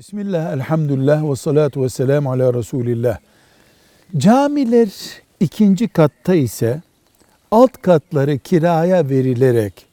Bismillah, elhamdülillah ve salatu ve selamu ala Resulillah. Camiler ikinci katta ise alt katları kiraya verilerek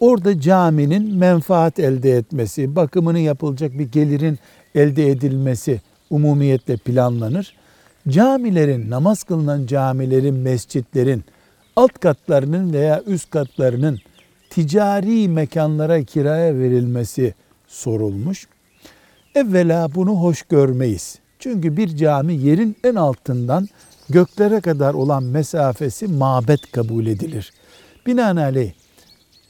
orada caminin menfaat elde etmesi, bakımını yapılacak bir gelirin elde edilmesi umumiyetle planlanır. Camilerin, namaz kılınan camilerin, mescitlerin alt katlarının veya üst katlarının ticari mekanlara kiraya verilmesi sorulmuş. Evvela bunu hoş görmeyiz. Çünkü bir cami yerin en altından göklere kadar olan mesafesi mabet kabul edilir. Binaenaleyh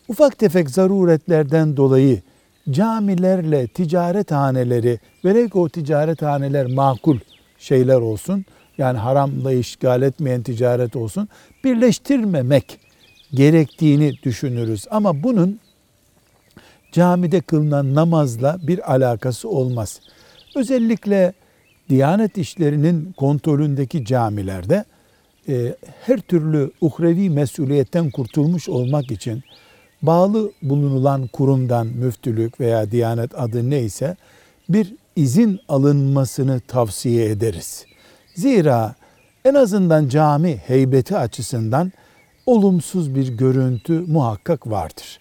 ufak tefek zaruretlerden dolayı camilerle ticaret haneleri velev ki o ticaret haneler makul şeyler olsun yani haramla işgal etmeyen ticaret olsun birleştirmemek gerektiğini düşünürüz. Ama bunun camide kılınan namazla bir alakası olmaz. Özellikle Diyanet işlerinin kontrolündeki camilerde e, her türlü uhrevi mesuliyetten kurtulmuş olmak için bağlı bulunulan kurumdan müftülük veya diyanet adı neyse bir izin alınmasını tavsiye ederiz. Zira en azından cami heybeti açısından olumsuz bir görüntü muhakkak vardır.